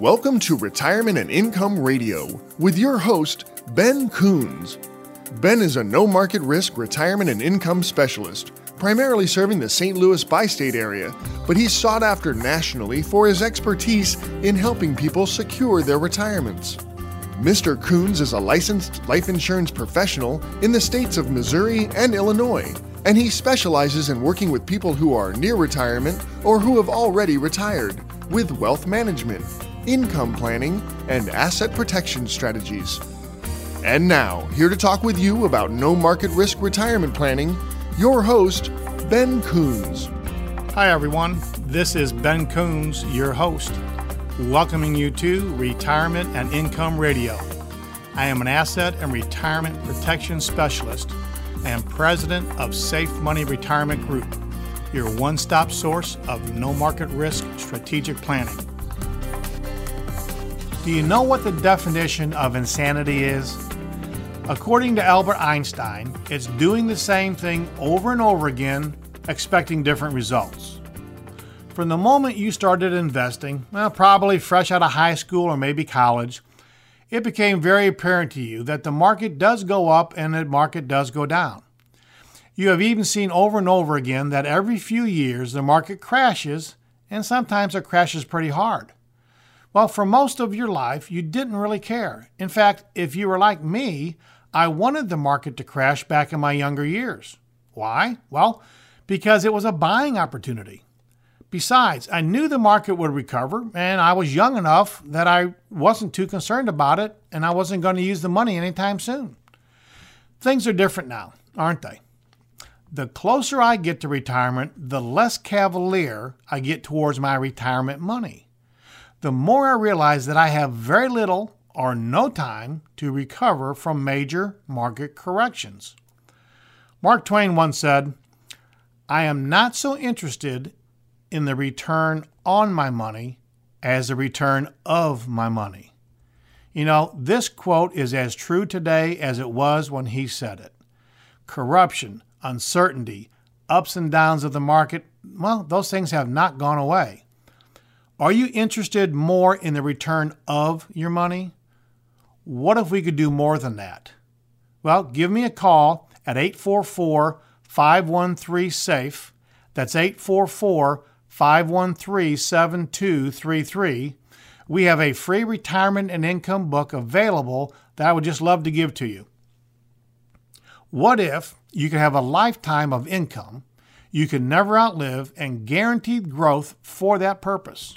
Welcome to Retirement and Income Radio with your host, Ben Coons. Ben is a no market risk retirement and income specialist, primarily serving the St. Louis bi state area, but he's sought after nationally for his expertise in helping people secure their retirements. Mr. Coons is a licensed life insurance professional in the states of Missouri and Illinois, and he specializes in working with people who are near retirement or who have already retired with wealth management, income planning, and asset protection strategies. And now, here to talk with you about no market risk retirement planning, your host, Ben Coons. Hi, everyone. This is Ben Coons, your host, welcoming you to Retirement and Income Radio. I am an asset and retirement protection specialist and president of Safe Money Retirement Group, your one stop source of no market risk strategic planning. Do you know what the definition of insanity is? According to Albert Einstein, it's doing the same thing over and over again, expecting different results. From the moment you started investing, well, probably fresh out of high school or maybe college, it became very apparent to you that the market does go up and the market does go down. You have even seen over and over again that every few years the market crashes, and sometimes it crashes pretty hard. Well, for most of your life, you didn't really care. In fact, if you were like me, I wanted the market to crash back in my younger years. Why? Well, because it was a buying opportunity. Besides, I knew the market would recover, and I was young enough that I wasn't too concerned about it, and I wasn't going to use the money anytime soon. Things are different now, aren't they? The closer I get to retirement, the less cavalier I get towards my retirement money the more I realize that I have very little or no time to recover from major market corrections. Mark Twain once said, I am not so interested in the return on my money as the return of my money. You know, this quote is as true today as it was when he said it. Corruption, uncertainty, ups and downs of the market, well, those things have not gone away. Are you interested more in the return of your money? What if we could do more than that? Well, give me a call at 844 513 SAFE. That's 844 513 7233. We have a free retirement and income book available that I would just love to give to you. What if you could have a lifetime of income you can never outlive and guaranteed growth for that purpose?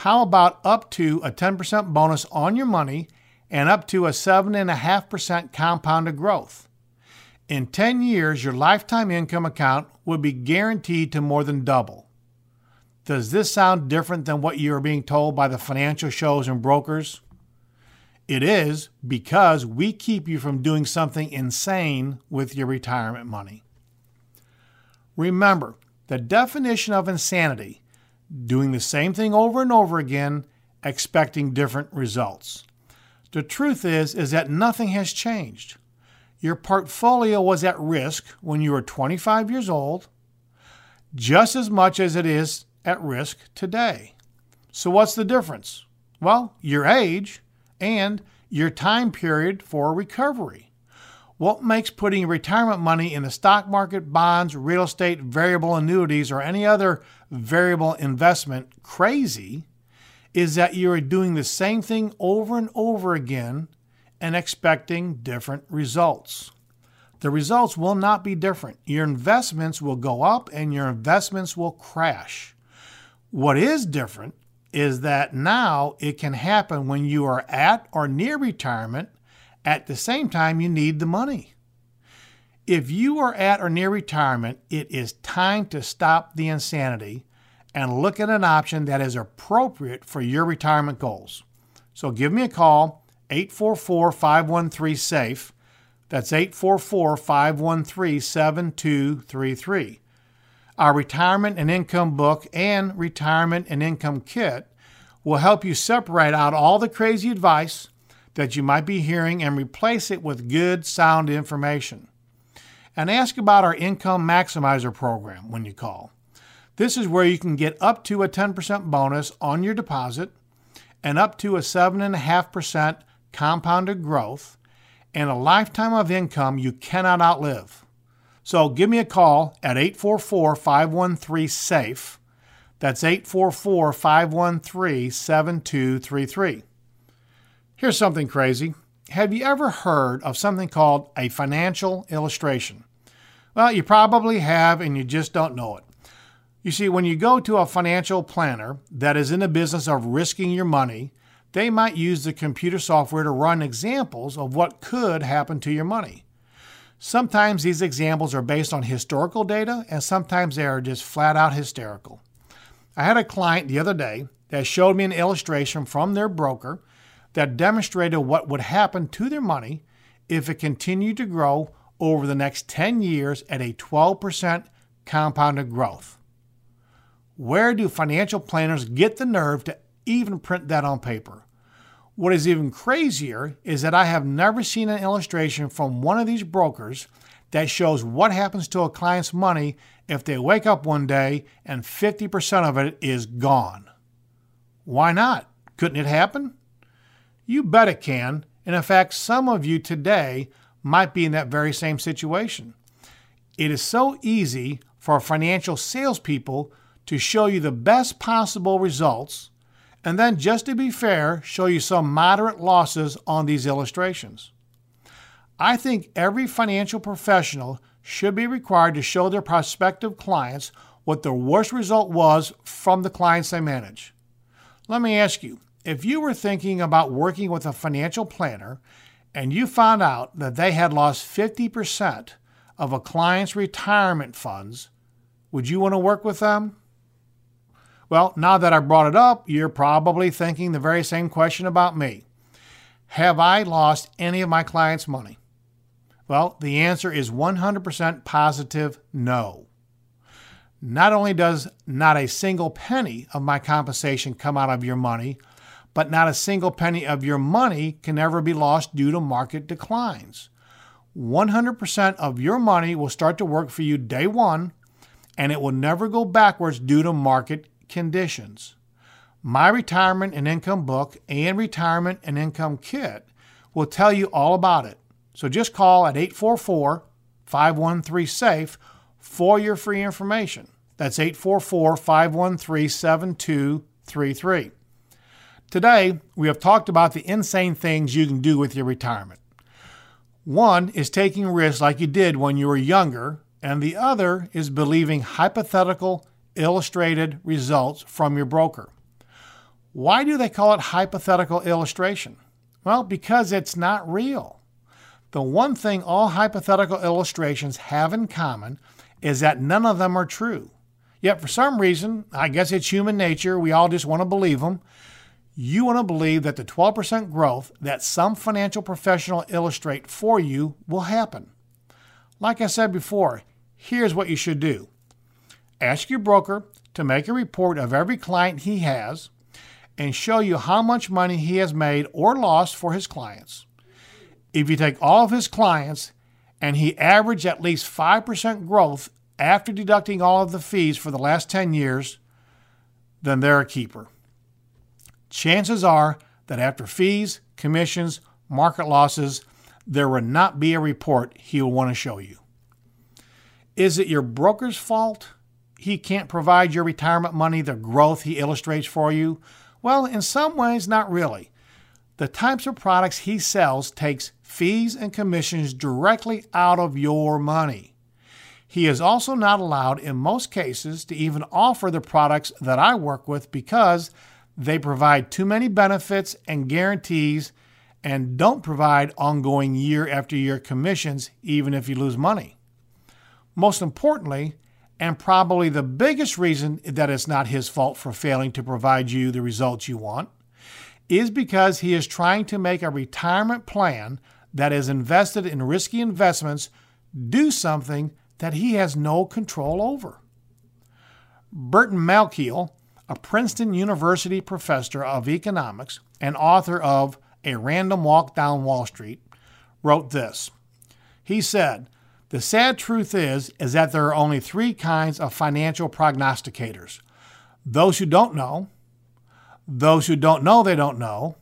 How about up to a 10% bonus on your money and up to a 7.5% compounded growth? In 10 years, your lifetime income account would be guaranteed to more than double. Does this sound different than what you are being told by the financial shows and brokers? It is because we keep you from doing something insane with your retirement money. Remember, the definition of insanity doing the same thing over and over again, expecting different results. The truth is is that nothing has changed. Your portfolio was at risk when you were 25 years old, just as much as it is at risk today. So what's the difference? Well, your age and your time period for recovery. What makes putting retirement money in the stock market, bonds, real estate, variable annuities, or any other variable investment crazy is that you are doing the same thing over and over again and expecting different results. The results will not be different. Your investments will go up and your investments will crash. What is different is that now it can happen when you are at or near retirement at the same time you need the money. If you are at or near retirement, it is time to stop the insanity and look at an option that is appropriate for your retirement goals. So give me a call, 844 513 SAFE. That's 844 513 7233. Our retirement and income book and retirement and income kit will help you separate out all the crazy advice that you might be hearing and replace it with good, sound information. And ask about our Income Maximizer program when you call. This is where you can get up to a 10% bonus on your deposit and up to a 7.5% compounded growth and a lifetime of income you cannot outlive. So give me a call at 844 513 SAFE. That's 844 513 7233. Here's something crazy. Have you ever heard of something called a financial illustration? Well, you probably have and you just don't know it. You see, when you go to a financial planner that is in the business of risking your money, they might use the computer software to run examples of what could happen to your money. Sometimes these examples are based on historical data, and sometimes they are just flat out hysterical. I had a client the other day that showed me an illustration from their broker that demonstrated what would happen to their money if it continued to grow over the next 10 years at a 12% compounded growth. Where do financial planners get the nerve to even print that on paper? What is even crazier is that I have never seen an illustration from one of these brokers that shows what happens to a client's money if they wake up one day and 50% of it is gone. Why not? Couldn't it happen? You bet it can. And in fact, some of you today might be in that very same situation. It is so easy for financial salespeople to show you the best possible results, and then, just to be fair, show you some moderate losses on these illustrations. I think every financial professional should be required to show their prospective clients what the worst result was from the clients they manage. Let me ask you if you were thinking about working with a financial planner and you found out that they had lost 50% of a client's retirement funds, would you want to work with them? Well, now that I brought it up, you're probably thinking the very same question about me. Have I lost any of my clients' money? Well, the answer is 100% positive no. Not only does not a single penny of my compensation come out of your money, but not a single penny of your money can ever be lost due to market declines. 100% of your money will start to work for you day one, and it will never go backwards due to market conditions. My retirement and income book and retirement and income kit will tell you all about it. So just call at 844 513 SAFE for your free information. That's 844 513 7233. Today, we have talked about the insane things you can do with your retirement. One is taking risks like you did when you were younger, and the other is believing hypothetical illustrated results from your broker. Why do they call it hypothetical illustration? Well, because it's not real. The one thing all hypothetical illustrations have in common is that none of them are true. Yet, for some reason, I guess it's human nature, we all just want to believe them. You want to believe that the 12% growth that some financial professional illustrate for you will happen. Like I said before, here's what you should do Ask your broker to make a report of every client he has and show you how much money he has made or lost for his clients. If you take all of his clients and he averaged at least 5% growth after deducting all of the fees for the last 10 years, then they're a keeper. Chances are that after fees, commissions, market losses, there will not be a report he will want to show you. Is it your broker's fault? he can't provide your retirement money the growth he illustrates for you? Well, in some ways, not really. The types of products he sells takes fees and commissions directly out of your money. He is also not allowed in most cases to even offer the products that I work with because they provide too many benefits and guarantees and don't provide ongoing year after year commissions even if you lose money. Most importantly, and probably the biggest reason that it's not his fault for failing to provide you the results you want, is because he is trying to make a retirement plan that is invested in risky investments do something that he has no control over. Burton Malkiel, a Princeton University professor of economics and author of A Random Walk Down Wall Street, wrote this. He said, the sad truth is is that there are only 3 kinds of financial prognosticators. Those who don't know, those who don't know they don't know,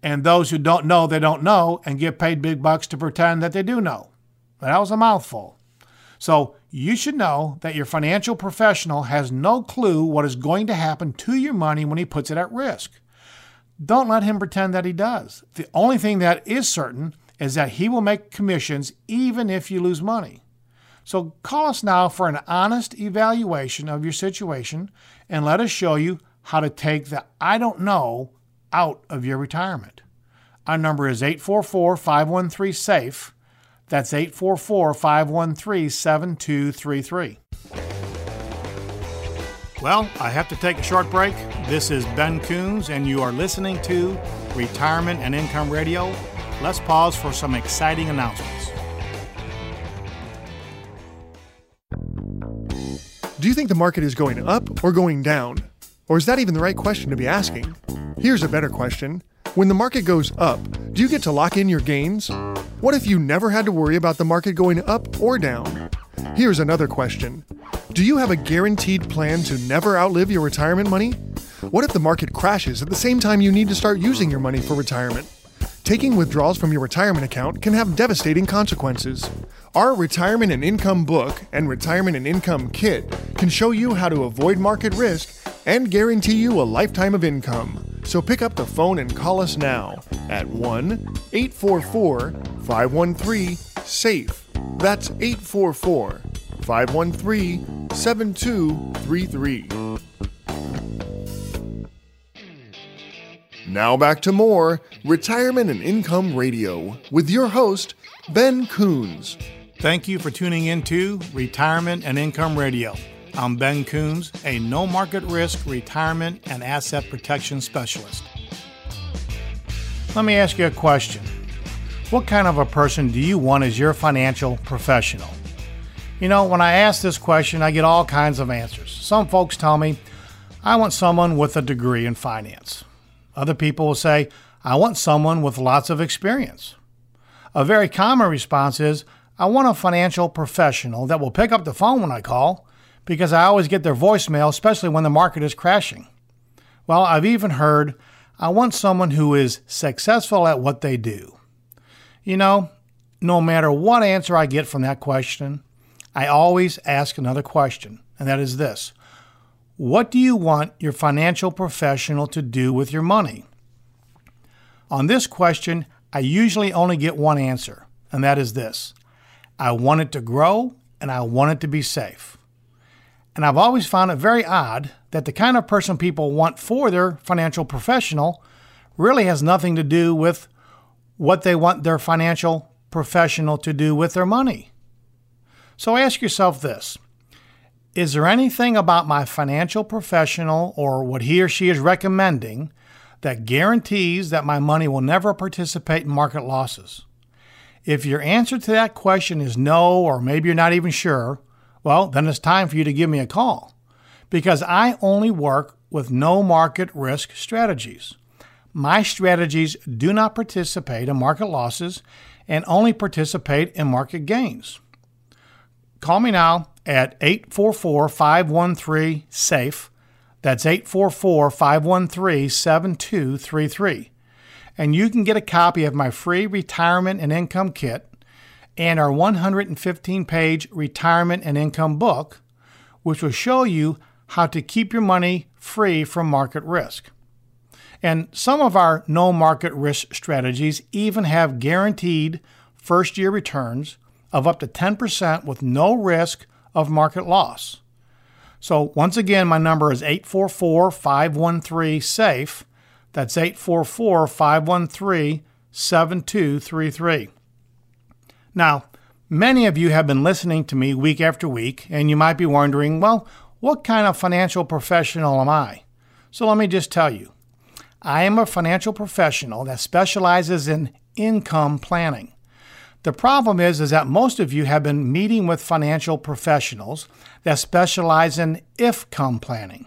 and those who don't know they don't know and get paid big bucks to pretend that they do know. That was a mouthful. So, you should know that your financial professional has no clue what is going to happen to your money when he puts it at risk. Don't let him pretend that he does. The only thing that is certain is that he will make commissions even if you lose money. So call us now for an honest evaluation of your situation and let us show you how to take the I don't know out of your retirement. Our number is 844 513 SAFE. That's 844 513 7233. Well, I have to take a short break. This is Ben Coons, and you are listening to Retirement and Income Radio let's pause for some exciting announcements. Do you think the market is going up or going down? Or is that even the right question to be asking? Here's a better question. When the market goes up, do you get to lock in your gains? What if you never had to worry about the market going up or down? Here's another question Do you have a guaranteed plan to never outlive your retirement money? What if the market crashes at the same time you need to start using your money for retirement? Taking withdrawals from your retirement account can have devastating consequences. Our Retirement and Income book and Retirement and Income kit can show you how to avoid market risk and guarantee you a lifetime of income. So pick up the phone and call us now at 1 844 513 SAFE. That's 844 513 7233. Now back to more Retirement and Income Radio with your host, Ben Coons. Thank you for tuning in to Retirement and Income Radio. I'm Ben Coons, a no market risk retirement and asset protection specialist. Let me ask you a question. What kind of a person do you want as your financial professional? You know, when I ask this question, I get all kinds of answers. Some folks tell me, I want someone with a degree in finance. Other people will say, I want someone with lots of experience. A very common response is, I want a financial professional that will pick up the phone when I call because I always get their voicemail, especially when the market is crashing. Well, I've even heard, I want someone who is successful at what they do. You know, no matter what answer I get from that question, I always ask another question, and that is this what do you want your financial professional to do with your money? On this question, I usually only get one answer, and that is this I want it to grow and I want it to be safe. And I've always found it very odd that the kind of person people want for their financial professional really has nothing to do with what they want their financial professional to do with their money. So ask yourself this is there anything about my financial professional or what he or she is recommending that guarantees that my money will never participate in market losses? If your answer to that question is no, or maybe you're not even sure, well, then it's time for you to give me a call because I only work with no market risk strategies. My strategies do not participate in market losses and only participate in market gains. Call me now at 844 513 SAFE. That's 844 513 7233. And you can get a copy of my free retirement and income kit and our 115 page retirement and income book, which will show you how to keep your money free from market risk. And some of our no market risk strategies even have guaranteed first year returns of up to 10% with no risk of market loss. So, once again, my number is 844 513 SAFE. That's 844 513 7233. Now, many of you have been listening to me week after week, and you might be wondering, well, what kind of financial professional am I? So, let me just tell you I am a financial professional that specializes in income planning. The problem is, is that most of you have been meeting with financial professionals that specialize in if-come planning.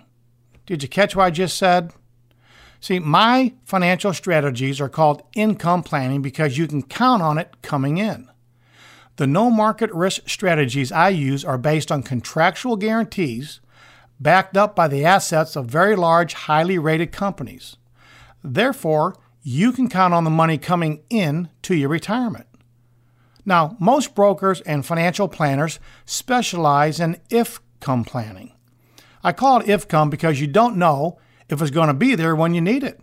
Did you catch what I just said? See, my financial strategies are called income planning because you can count on it coming in. The no market risk strategies I use are based on contractual guarantees backed up by the assets of very large, highly rated companies. Therefore, you can count on the money coming in to your retirement. Now, most brokers and financial planners specialize in if come planning. I call it if come because you don't know if it's going to be there when you need it.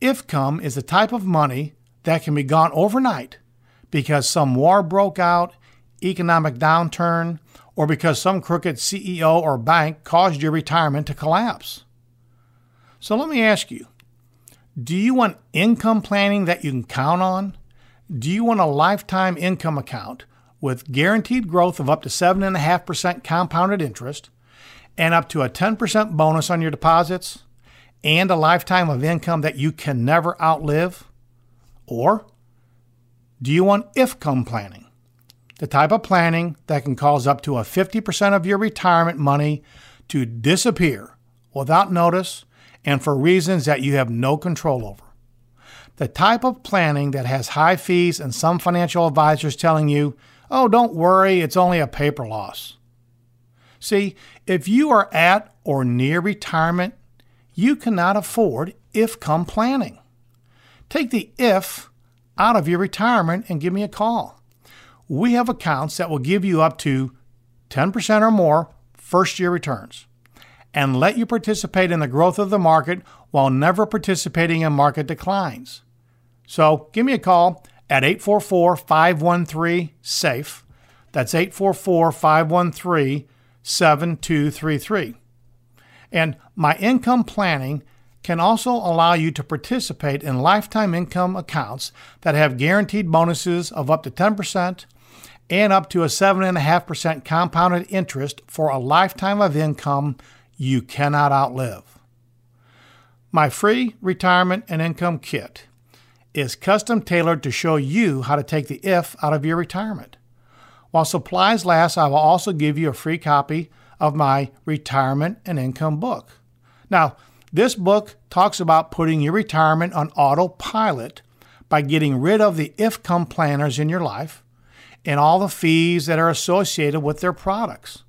If come is the type of money that can be gone overnight because some war broke out, economic downturn, or because some crooked CEO or bank caused your retirement to collapse. So let me ask you do you want income planning that you can count on? Do you want a lifetime income account with guaranteed growth of up to 7.5% compounded interest and up to a 10% bonus on your deposits and a lifetime of income that you can never outlive? Or do you want if-come planning? The type of planning that can cause up to a 50% of your retirement money to disappear without notice and for reasons that you have no control over. The type of planning that has high fees and some financial advisors telling you, oh, don't worry, it's only a paper loss. See, if you are at or near retirement, you cannot afford if come planning. Take the if out of your retirement and give me a call. We have accounts that will give you up to 10% or more first year returns and let you participate in the growth of the market while never participating in market declines. So give me a call at 844 513 SAFE. That's 844 513 7233. And my income planning can also allow you to participate in lifetime income accounts that have guaranteed bonuses of up to 10% and up to a 7.5% compounded interest for a lifetime of income you cannot outlive. My free retirement and income kit is custom tailored to show you how to take the if out of your retirement. While supplies last, I will also give you a free copy of my retirement and income book. Now, this book talks about putting your retirement on autopilot by getting rid of the if come planners in your life and all the fees that are associated with their products.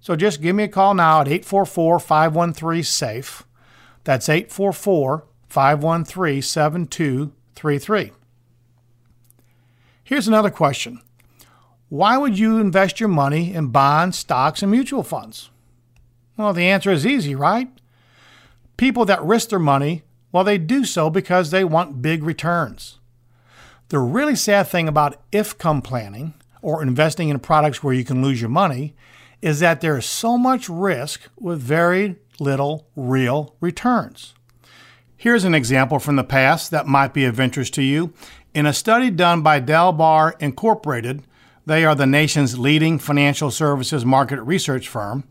So just give me a call now at 844 513 SAFE. That's 844 513 7233. Here's another question Why would you invest your money in bonds, stocks, and mutual funds? Well, the answer is easy, right? People that risk their money, well, they do so because they want big returns. The really sad thing about if come planning or investing in products where you can lose your money is that there is so much risk with very little real returns. Here's an example from the past that might be of interest to you. In a study done by Dalbar Incorporated, they are the nation's leading financial services market research firm.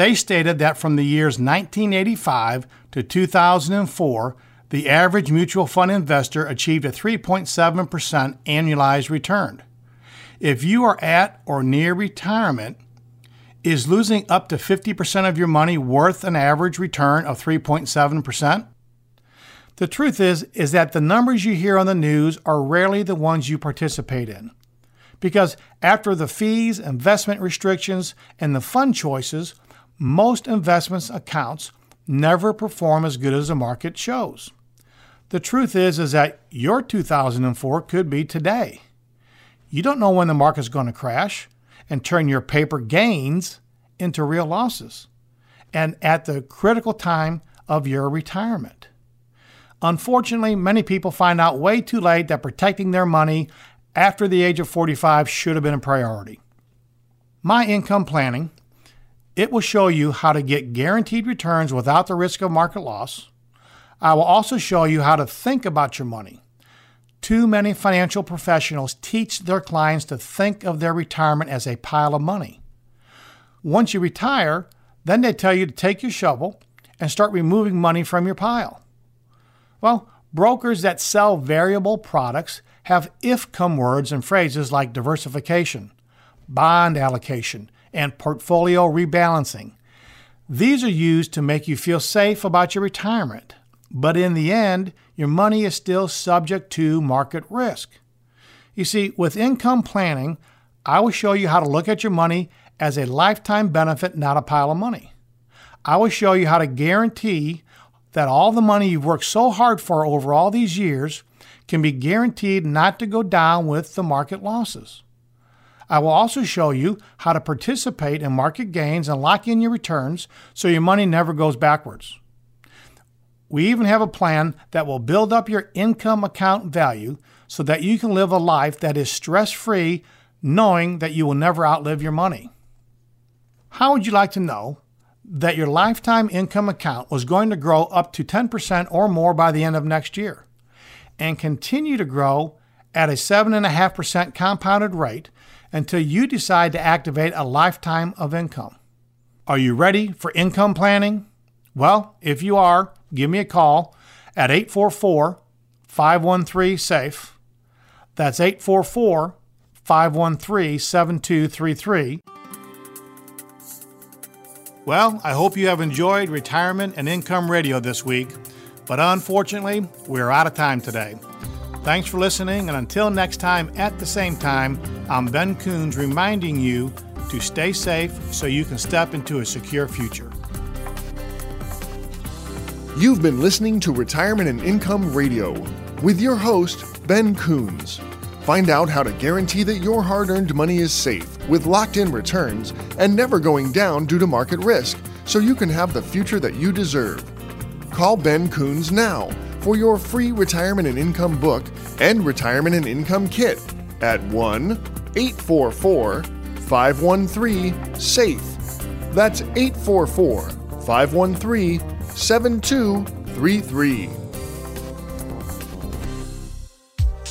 They stated that from the years 1985 to 2004, the average mutual fund investor achieved a 3.7% annualized return. If you are at or near retirement, is losing up to 50% of your money worth an average return of 3.7%? The truth is is that the numbers you hear on the news are rarely the ones you participate in. Because after the fees, investment restrictions, and the fund choices, most investments accounts never perform as good as the market shows. The truth is is that your 2004 could be today. You don't know when the market's going to crash and turn your paper gains into real losses and at the critical time of your retirement. Unfortunately, many people find out way too late that protecting their money after the age of 45 should have been a priority. My income planning, it will show you how to get guaranteed returns without the risk of market loss. I will also show you how to think about your money. Too many financial professionals teach their clients to think of their retirement as a pile of money. Once you retire, then they tell you to take your shovel and start removing money from your pile. Well, brokers that sell variable products have if come words and phrases like diversification, bond allocation, and portfolio rebalancing. These are used to make you feel safe about your retirement, but in the end, your money is still subject to market risk. You see, with income planning, I will show you how to look at your money as a lifetime benefit, not a pile of money. I will show you how to guarantee that all the money you've worked so hard for over all these years can be guaranteed not to go down with the market losses. I will also show you how to participate in market gains and lock in your returns so your money never goes backwards. We even have a plan that will build up your income account value so that you can live a life that is stress free, knowing that you will never outlive your money. How would you like to know that your lifetime income account was going to grow up to 10% or more by the end of next year and continue to grow at a 7.5% compounded rate until you decide to activate a lifetime of income. Are you ready for income planning? Well, if you are, give me a call at 844 513 SAFE. That's 844 513 7233 well, I hope you have enjoyed Retirement and Income Radio this week, but unfortunately, we're out of time today. Thanks for listening, and until next time at the same time, I'm Ben Coons reminding you to stay safe so you can step into a secure future. You've been listening to Retirement and Income Radio with your host, Ben Coons. Find out how to guarantee that your hard earned money is safe with locked in returns and never going down due to market risk so you can have the future that you deserve. Call Ben Coons now for your free retirement and income book and retirement and income kit at 1 844 513 SAFE. That's 844 513 7233.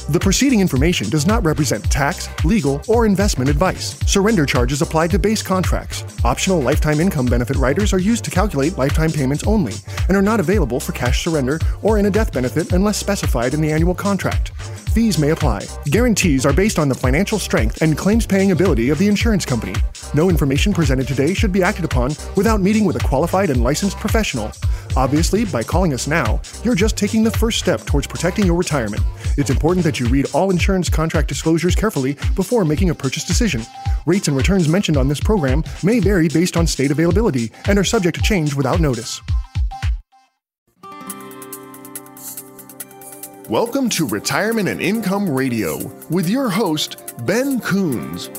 The preceding information does not represent tax, legal, or investment advice. Surrender charges apply to base contracts. Optional lifetime income benefit riders are used to calculate lifetime payments only and are not available for cash surrender or in a death benefit unless specified in the annual contract. Fees may apply. Guarantees are based on the financial strength and claims paying ability of the insurance company. No information presented today should be acted upon without meeting with a qualified and licensed professional. Obviously, by calling us now, you're just taking the first step towards protecting your retirement. It's important that you read all insurance contract disclosures carefully before making a purchase decision. Rates and returns mentioned on this program may vary based on state availability and are subject to change without notice. Welcome to Retirement and Income Radio with your host, Ben Coons.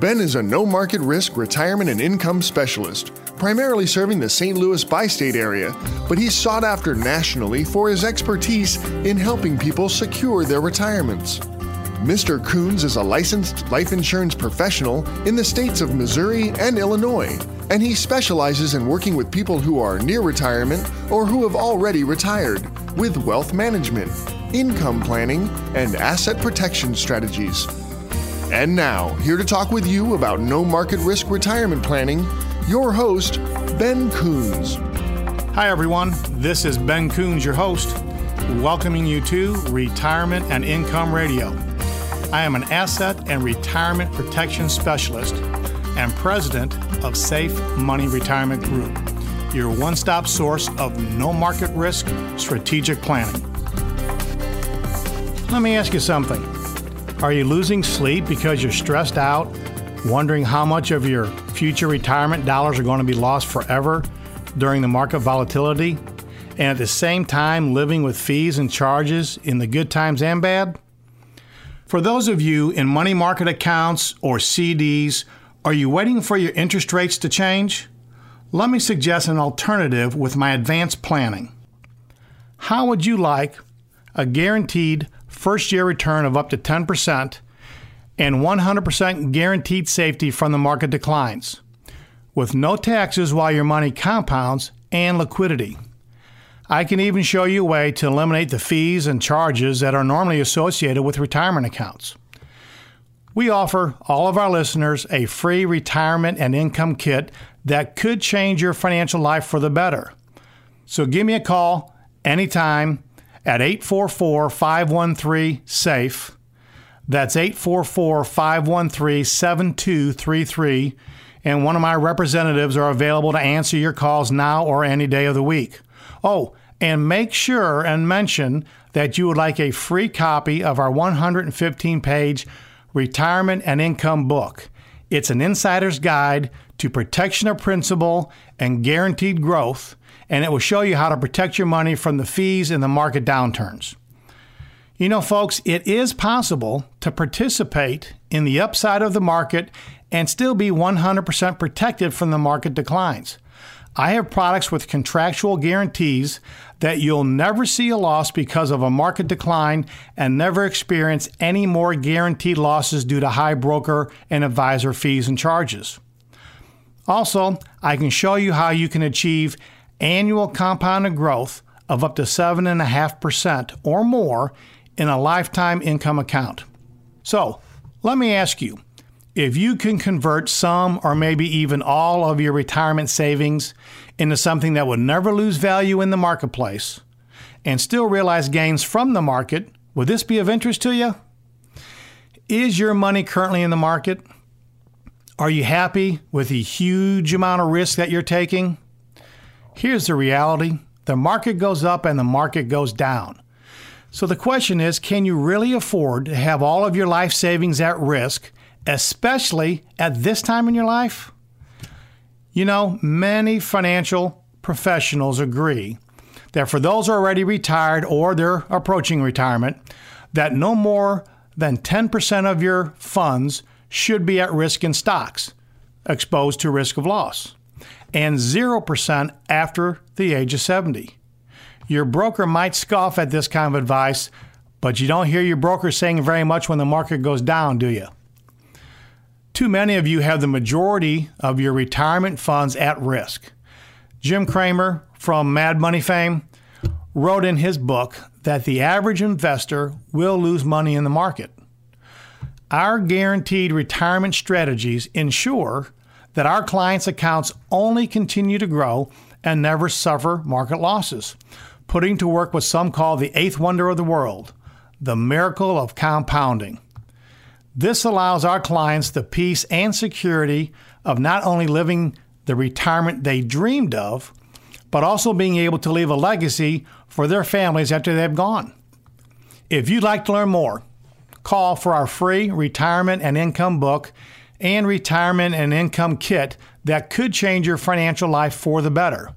Ben is a no market risk retirement and income specialist, primarily serving the St. Louis bi state area, but he's sought after nationally for his expertise in helping people secure their retirements. Mr. Coons is a licensed life insurance professional in the states of Missouri and Illinois, and he specializes in working with people who are near retirement or who have already retired with wealth management income planning, and asset protection strategies. And now, here to talk with you about no market risk retirement planning, your host, Ben Coons. Hi, everyone. This is Ben Coons, your host, welcoming you to Retirement and Income Radio. I am an asset and retirement protection specialist and president of Safe Money Retirement Group, your one stop source of no market risk strategic planning. Let me ask you something. Are you losing sleep because you're stressed out, wondering how much of your future retirement dollars are going to be lost forever during the market volatility, and at the same time living with fees and charges in the good times and bad? For those of you in money market accounts or CDs Are you waiting for your interest rates to change? Let me suggest an alternative with my advanced planning. How would you like a guaranteed first year return of up to 10% and 100% guaranteed safety from the market declines, with no taxes while your money compounds and liquidity? I can even show you a way to eliminate the fees and charges that are normally associated with retirement accounts. We offer all of our listeners a free retirement and income kit that could change your financial life for the better. So give me a call anytime at 844 513 SAFE. That's 844 513 7233. And one of my representatives are available to answer your calls now or any day of the week. Oh, and make sure and mention that you would like a free copy of our 115 page Retirement and Income book. It's an insider's guide to protection of principal and guaranteed growth, and it will show you how to protect your money from the fees and the market downturns. You know, folks, it is possible to participate in the upside of the market and still be 100% protected from the market declines. I have products with contractual guarantees that you'll never see a loss because of a market decline and never experience any more guaranteed losses due to high broker and advisor fees and charges. Also, I can show you how you can achieve annual compounded growth of up to 7.5% or more in a lifetime income account. So, let me ask you if you can convert some or maybe even all of your retirement savings into something that would never lose value in the marketplace and still realize gains from the market, would this be of interest to you? Is your money currently in the market? Are you happy with the huge amount of risk that you're taking? Here's the reality the market goes up and the market goes down. So the question is can you really afford to have all of your life savings at risk especially at this time in your life? You know, many financial professionals agree that for those already retired or they're approaching retirement, that no more than 10% of your funds should be at risk in stocks, exposed to risk of loss, and 0% after the age of 70. Your broker might scoff at this kind of advice, but you don't hear your broker saying very much when the market goes down, do you? Too many of you have the majority of your retirement funds at risk. Jim Cramer from Mad Money fame wrote in his book that the average investor will lose money in the market. Our guaranteed retirement strategies ensure that our clients' accounts only continue to grow and never suffer market losses, putting to work what some call the eighth wonder of the world, the miracle of compounding. This allows our clients the peace and security of not only living the retirement they dreamed of, but also being able to leave a legacy for their families after they've gone. If you'd like to learn more, call for our free retirement and income book and retirement and income kit that could change your financial life for the better.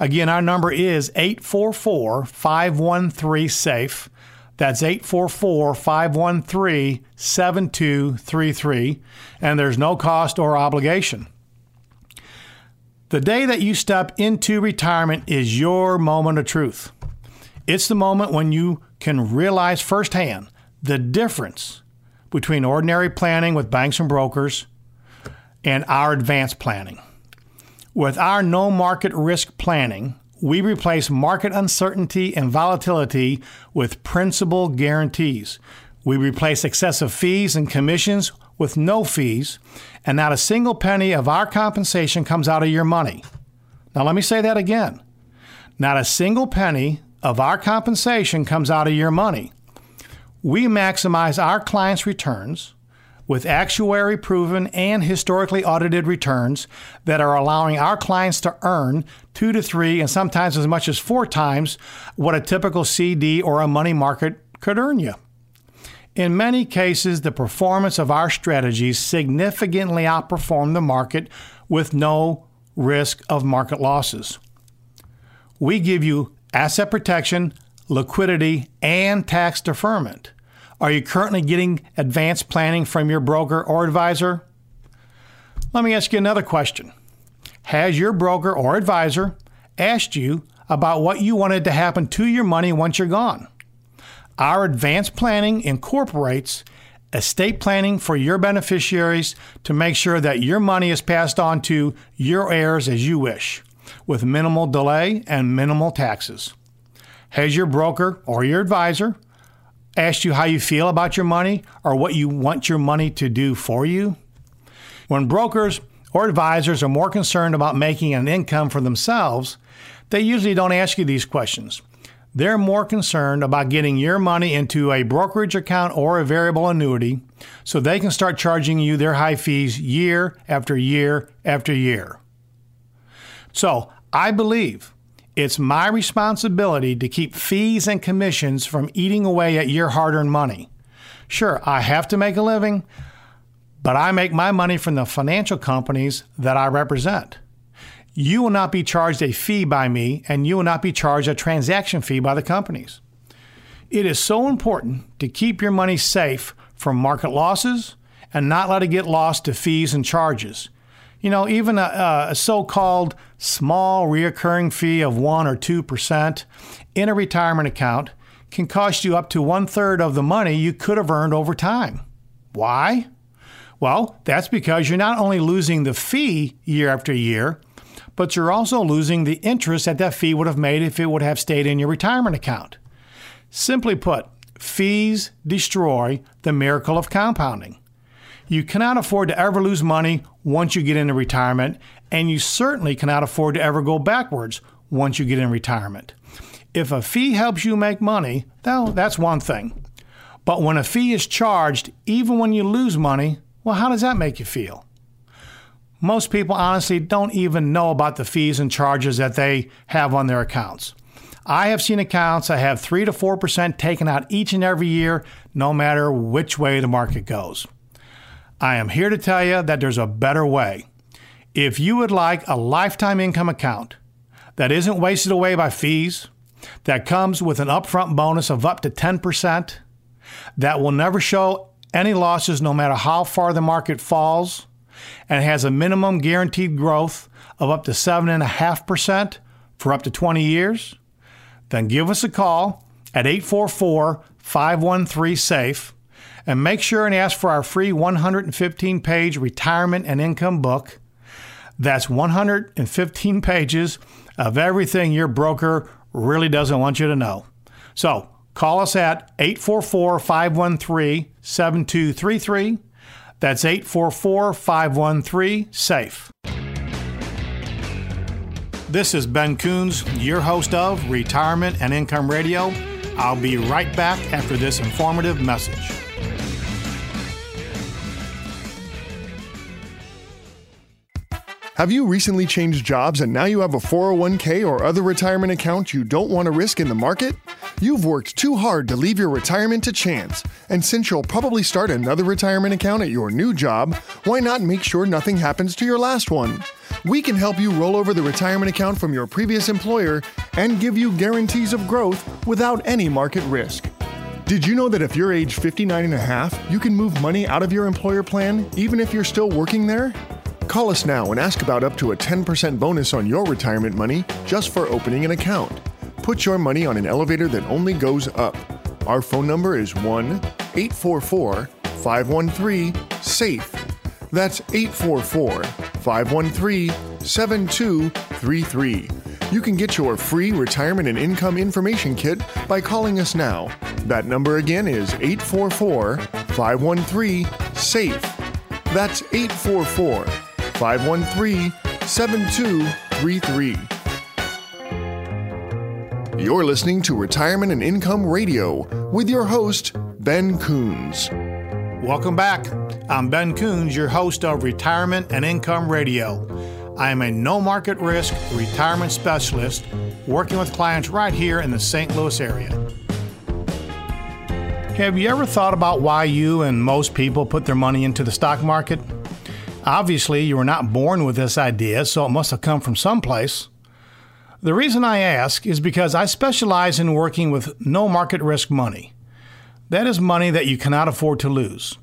Again, our number is 844 513 SAFE. That's 844 513 7233, and there's no cost or obligation. The day that you step into retirement is your moment of truth. It's the moment when you can realize firsthand the difference between ordinary planning with banks and brokers and our advanced planning. With our no market risk planning, we replace market uncertainty and volatility with principal guarantees. We replace excessive fees and commissions with no fees, and not a single penny of our compensation comes out of your money. Now, let me say that again. Not a single penny of our compensation comes out of your money. We maximize our clients' returns with actuary proven and historically audited returns that are allowing our clients to earn two to three and sometimes as much as four times what a typical CD or a money market could earn you. In many cases, the performance of our strategies significantly outperform the market with no risk of market losses. We give you asset protection, liquidity, and tax deferment. Are you currently getting advanced planning from your broker or advisor? Let me ask you another question. Has your broker or advisor asked you about what you wanted to happen to your money once you're gone? Our advanced planning incorporates estate planning for your beneficiaries to make sure that your money is passed on to your heirs as you wish, with minimal delay and minimal taxes. Has your broker or your advisor asked you how you feel about your money or what you want your money to do for you? When brokers or advisors are more concerned about making an income for themselves, they usually don't ask you these questions. They're more concerned about getting your money into a brokerage account or a variable annuity so they can start charging you their high fees year after year after year. So, I believe it's my responsibility to keep fees and commissions from eating away at your hard earned money. Sure, I have to make a living, but I make my money from the financial companies that I represent. You will not be charged a fee by me, and you will not be charged a transaction fee by the companies. It is so important to keep your money safe from market losses and not let it get lost to fees and charges. You know, even a, a so called small reoccurring fee of 1 or 2% in a retirement account can cost you up to one third of the money you could have earned over time. Why? Well, that's because you're not only losing the fee year after year, but you're also losing the interest that that fee would have made if it would have stayed in your retirement account. Simply put, fees destroy the miracle of compounding. You cannot afford to ever lose money once you get into retirement, and you certainly cannot afford to ever go backwards once you get in retirement. If a fee helps you make money, well, that's one thing. But when a fee is charged, even when you lose money, well, how does that make you feel? Most people honestly don't even know about the fees and charges that they have on their accounts. I have seen accounts that have 3 to 4% taken out each and every year, no matter which way the market goes. I am here to tell you that there's a better way. If you would like a lifetime income account that isn't wasted away by fees, that comes with an upfront bonus of up to 10%, that will never show any losses no matter how far the market falls, and has a minimum guaranteed growth of up to 7.5% for up to 20 years, then give us a call at 844 513 SAFE and make sure and ask for our free 115 page retirement and income book. That's 115 pages of everything your broker really doesn't want you to know. So Call us at 844 513 7233. That's 844 513 SAFE. This is Ben Coons, your host of Retirement and Income Radio. I'll be right back after this informative message. Have you recently changed jobs and now you have a 401k or other retirement account you don't want to risk in the market? You've worked too hard to leave your retirement to chance, and since you'll probably start another retirement account at your new job, why not make sure nothing happens to your last one? We can help you roll over the retirement account from your previous employer and give you guarantees of growth without any market risk. Did you know that if you're age 59 and a half, you can move money out of your employer plan even if you're still working there? Call us now and ask about up to a 10% bonus on your retirement money just for opening an account. Put your money on an elevator that only goes up. Our phone number is 1 844 513 SAFE. That's 844 513 7233. You can get your free retirement and income information kit by calling us now. That number again is 844 513 SAFE. That's 844 513 7233. You're listening to Retirement and Income Radio with your host, Ben Coons. Welcome back. I'm Ben Coons, your host of Retirement and Income Radio. I am a no market risk retirement specialist working with clients right here in the St. Louis area. Have you ever thought about why you and most people put their money into the stock market? Obviously, you were not born with this idea, so it must have come from someplace. The reason I ask is because I specialize in working with no market risk money. That is money that you cannot afford to lose.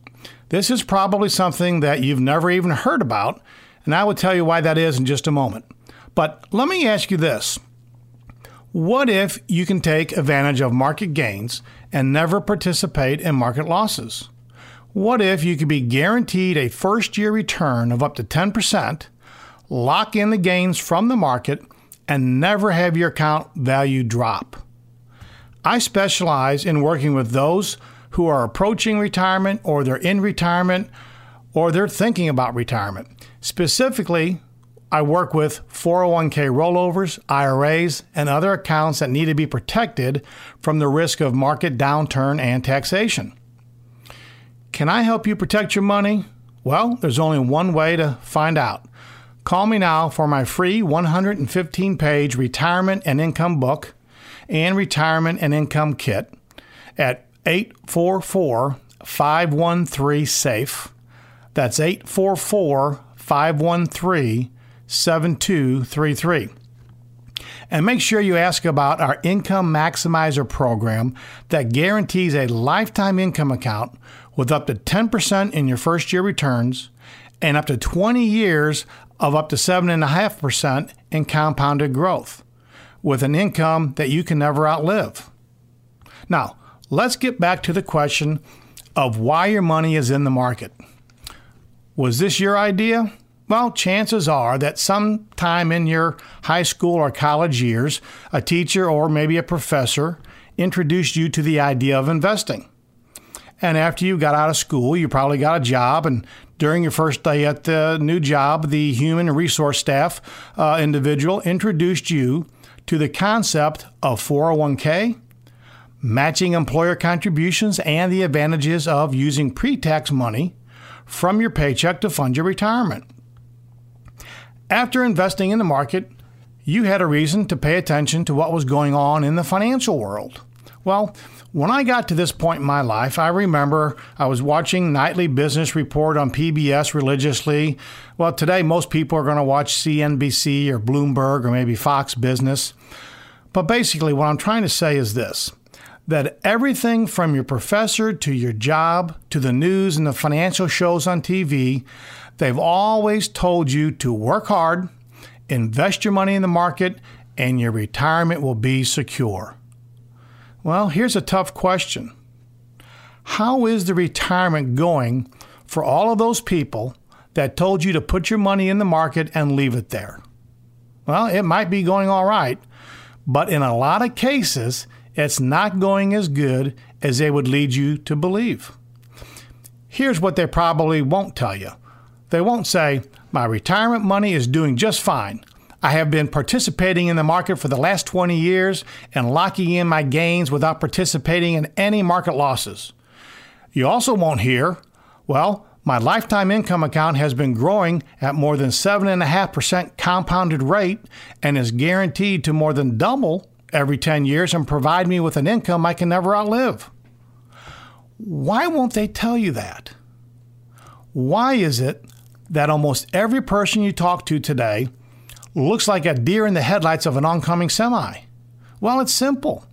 This is probably something that you've never even heard about, and I will tell you why that is in just a moment. But let me ask you this What if you can take advantage of market gains and never participate in market losses? What if you could be guaranteed a first year return of up to 10%, lock in the gains from the market, and never have your account value drop? I specialize in working with those who are approaching retirement or they're in retirement or they're thinking about retirement. Specifically, I work with 401k rollovers, IRAs, and other accounts that need to be protected from the risk of market downturn and taxation. Can I help you protect your money? Well, there's only one way to find out. Call me now for my free 115 page retirement and income book and retirement and income kit at 844 513 SAFE. That's 844 513 7233. And make sure you ask about our Income Maximizer program that guarantees a lifetime income account with up to 10% in your first year returns and up to 20 years of up to 7.5% in compounded growth with an income that you can never outlive. Now, let's get back to the question of why your money is in the market. Was this your idea? Well, chances are that sometime in your high school or college years, a teacher or maybe a professor introduced you to the idea of investing. And after you got out of school, you probably got a job. And during your first day at the new job, the human resource staff uh, individual introduced you to the concept of 401k, matching employer contributions, and the advantages of using pre tax money from your paycheck to fund your retirement. After investing in the market, you had a reason to pay attention to what was going on in the financial world. Well, when I got to this point in my life, I remember I was watching Nightly Business Report on PBS religiously. Well, today most people are going to watch CNBC or Bloomberg or maybe Fox Business. But basically, what I'm trying to say is this that everything from your professor to your job to the news and the financial shows on TV, they've always told you to work hard, invest your money in the market, and your retirement will be secure. Well, here's a tough question How is the retirement going for all of those people that told you to put your money in the market and leave it there? Well, it might be going all right, but in a lot of cases, it's not going as good as they would lead you to believe. Here's what they probably won't tell you they won't say, My retirement money is doing just fine. I have been participating in the market for the last 20 years and locking in my gains without participating in any market losses. You also won't hear, well, my lifetime income account has been growing at more than 7.5% compounded rate and is guaranteed to more than double every 10 years and provide me with an income I can never outlive. Why won't they tell you that? Why is it that almost every person you talk to today looks like a deer in the headlights of an oncoming semi? Well, it's simple.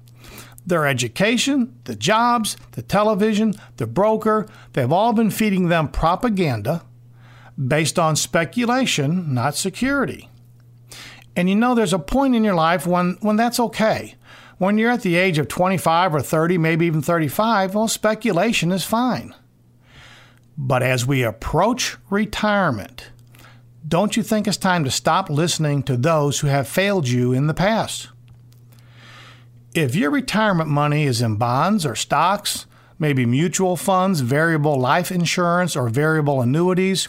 Their education, the jobs, the television, the broker, they've all been feeding them propaganda based on speculation, not security. And you know, there's a point in your life when, when that's okay. When you're at the age of 25 or 30, maybe even 35, well, speculation is fine. But as we approach retirement, don't you think it's time to stop listening to those who have failed you in the past? If your retirement money is in bonds or stocks, maybe mutual funds, variable life insurance, or variable annuities,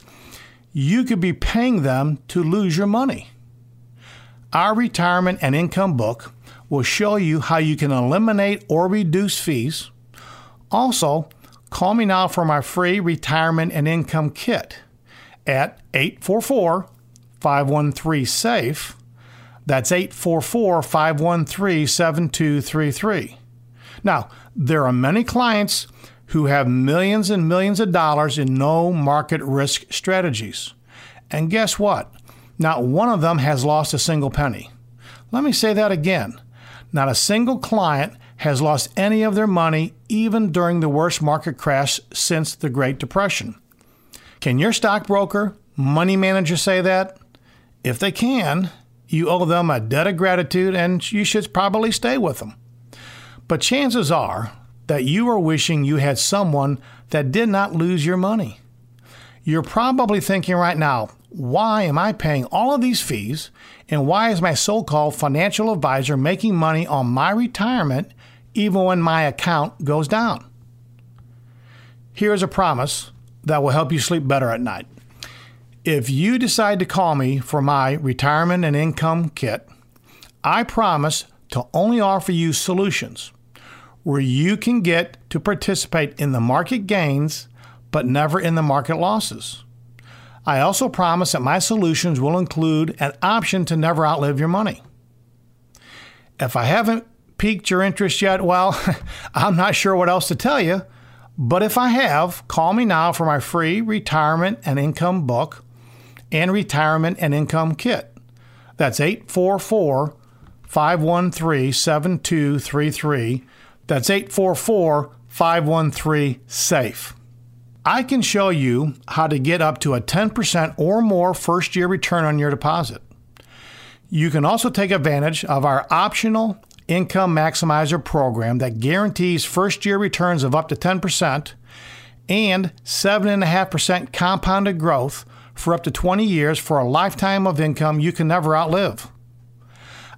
you could be paying them to lose your money. Our retirement and income book will show you how you can eliminate or reduce fees. Also, call me now for my free retirement and income kit at 844 513 SAFE. That's 844 513 7233. Now, there are many clients who have millions and millions of dollars in no market risk strategies. And guess what? Not one of them has lost a single penny. Let me say that again. Not a single client has lost any of their money even during the worst market crash since the Great Depression. Can your stockbroker, money manager say that? If they can, you owe them a debt of gratitude and you should probably stay with them. But chances are that you are wishing you had someone that did not lose your money. You're probably thinking right now, why am I paying all of these fees? And why is my so called financial advisor making money on my retirement even when my account goes down? Here's a promise that will help you sleep better at night. If you decide to call me for my retirement and income kit, I promise to only offer you solutions where you can get to participate in the market gains but never in the market losses. I also promise that my solutions will include an option to never outlive your money. If I haven't piqued your interest yet, well, I'm not sure what else to tell you. But if I have, call me now for my free retirement and income book and retirement and income kit. That's 844 513 7233. That's 844 513 SAFE. I can show you how to get up to a 10% or more first year return on your deposit. You can also take advantage of our optional Income Maximizer program that guarantees first year returns of up to 10% and 7.5% compounded growth for up to 20 years for a lifetime of income you can never outlive.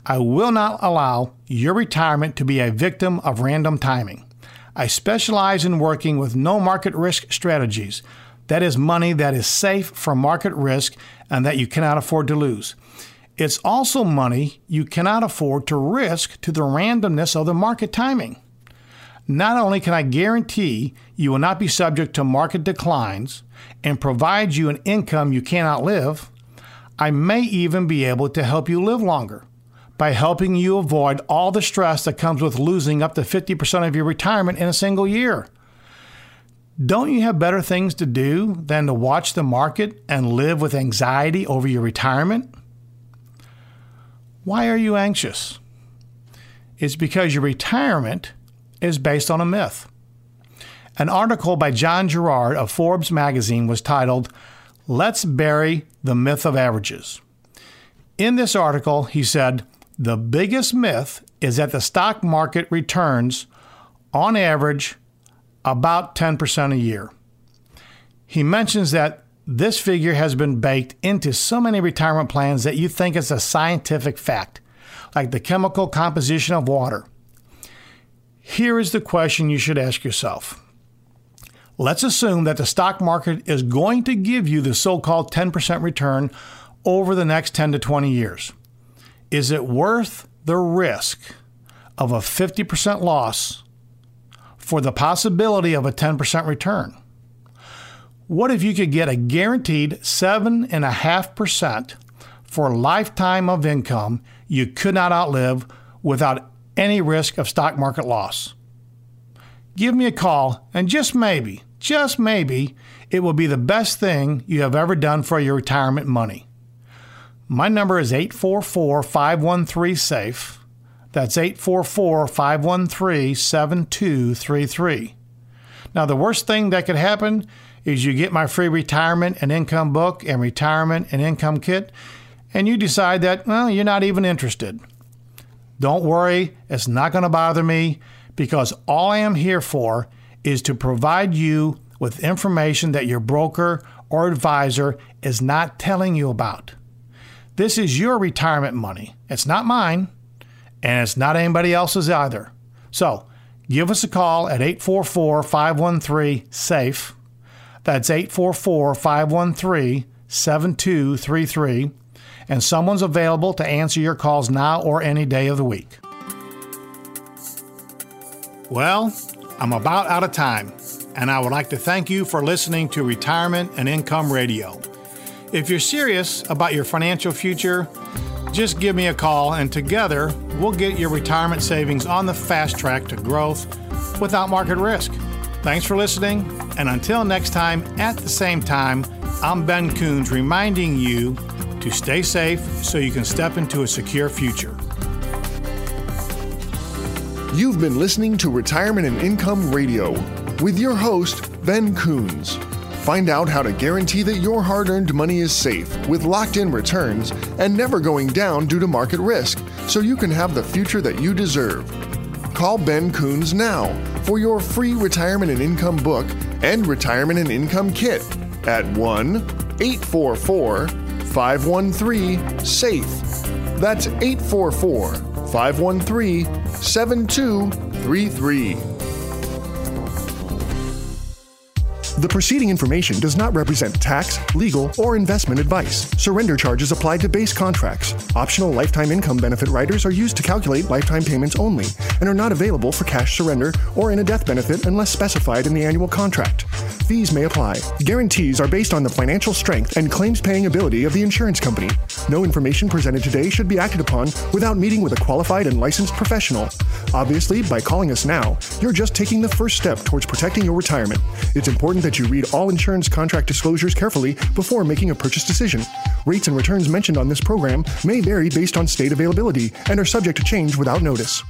I will not allow your retirement to be a victim of random timing. I specialize in working with no market risk strategies. That is money that is safe from market risk and that you cannot afford to lose. It's also money you cannot afford to risk to the randomness of the market timing. Not only can I guarantee you will not be subject to market declines and provide you an income you cannot live, I may even be able to help you live longer by helping you avoid all the stress that comes with losing up to 50% of your retirement in a single year. Don't you have better things to do than to watch the market and live with anxiety over your retirement? Why are you anxious? It's because your retirement is based on a myth. An article by John Gerard of Forbes magazine was titled, Let's Bury the Myth of Averages. In this article, he said, The biggest myth is that the stock market returns, on average, about 10% a year. He mentions that this figure has been baked into so many retirement plans that you think it's a scientific fact, like the chemical composition of water. Here is the question you should ask yourself. Let's assume that the stock market is going to give you the so called 10% return over the next 10 to 20 years. Is it worth the risk of a 50% loss for the possibility of a 10% return? What if you could get a guaranteed 7.5% for a lifetime of income you could not outlive without any risk of stock market loss? Give me a call, and just maybe, just maybe, it will be the best thing you have ever done for your retirement money. My number is 844 513 SAFE. That's 844 513 7233. Now, the worst thing that could happen is you get my free retirement and income book and retirement and income kit, and you decide that, well, you're not even interested. Don't worry, it's not going to bother me because all I am here for is to provide you with information that your broker or advisor is not telling you about. This is your retirement money. It's not mine, and it's not anybody else's either. So give us a call at 844 513 SAFE. That's 844 513 7233. And someone's available to answer your calls now or any day of the week. Well, I'm about out of time, and I would like to thank you for listening to Retirement and Income Radio. If you're serious about your financial future, just give me a call, and together we'll get your retirement savings on the fast track to growth without market risk. Thanks for listening, and until next time at the same time, I'm Ben Coons reminding you to stay safe so you can step into a secure future. You've been listening to Retirement and Income Radio with your host, Ben Coons. Find out how to guarantee that your hard earned money is safe with locked in returns and never going down due to market risk so you can have the future that you deserve. Call Ben Coons now for your free retirement and income book and retirement and income kit at 1 844 513 SAFE. That's 844 513 7233. The preceding information does not represent tax, legal, or investment advice. Surrender charges apply to base contracts. Optional lifetime income benefit riders are used to calculate lifetime payments only and are not available for cash surrender or in a death benefit unless specified in the annual contract. Fees may apply. Guarantees are based on the financial strength and claims paying ability of the insurance company. No information presented today should be acted upon without meeting with a qualified and licensed professional. Obviously, by calling us now, you're just taking the first step towards protecting your retirement. It's important that you read all insurance contract disclosures carefully before making a purchase decision. Rates and returns mentioned on this program may vary based on state availability and are subject to change without notice.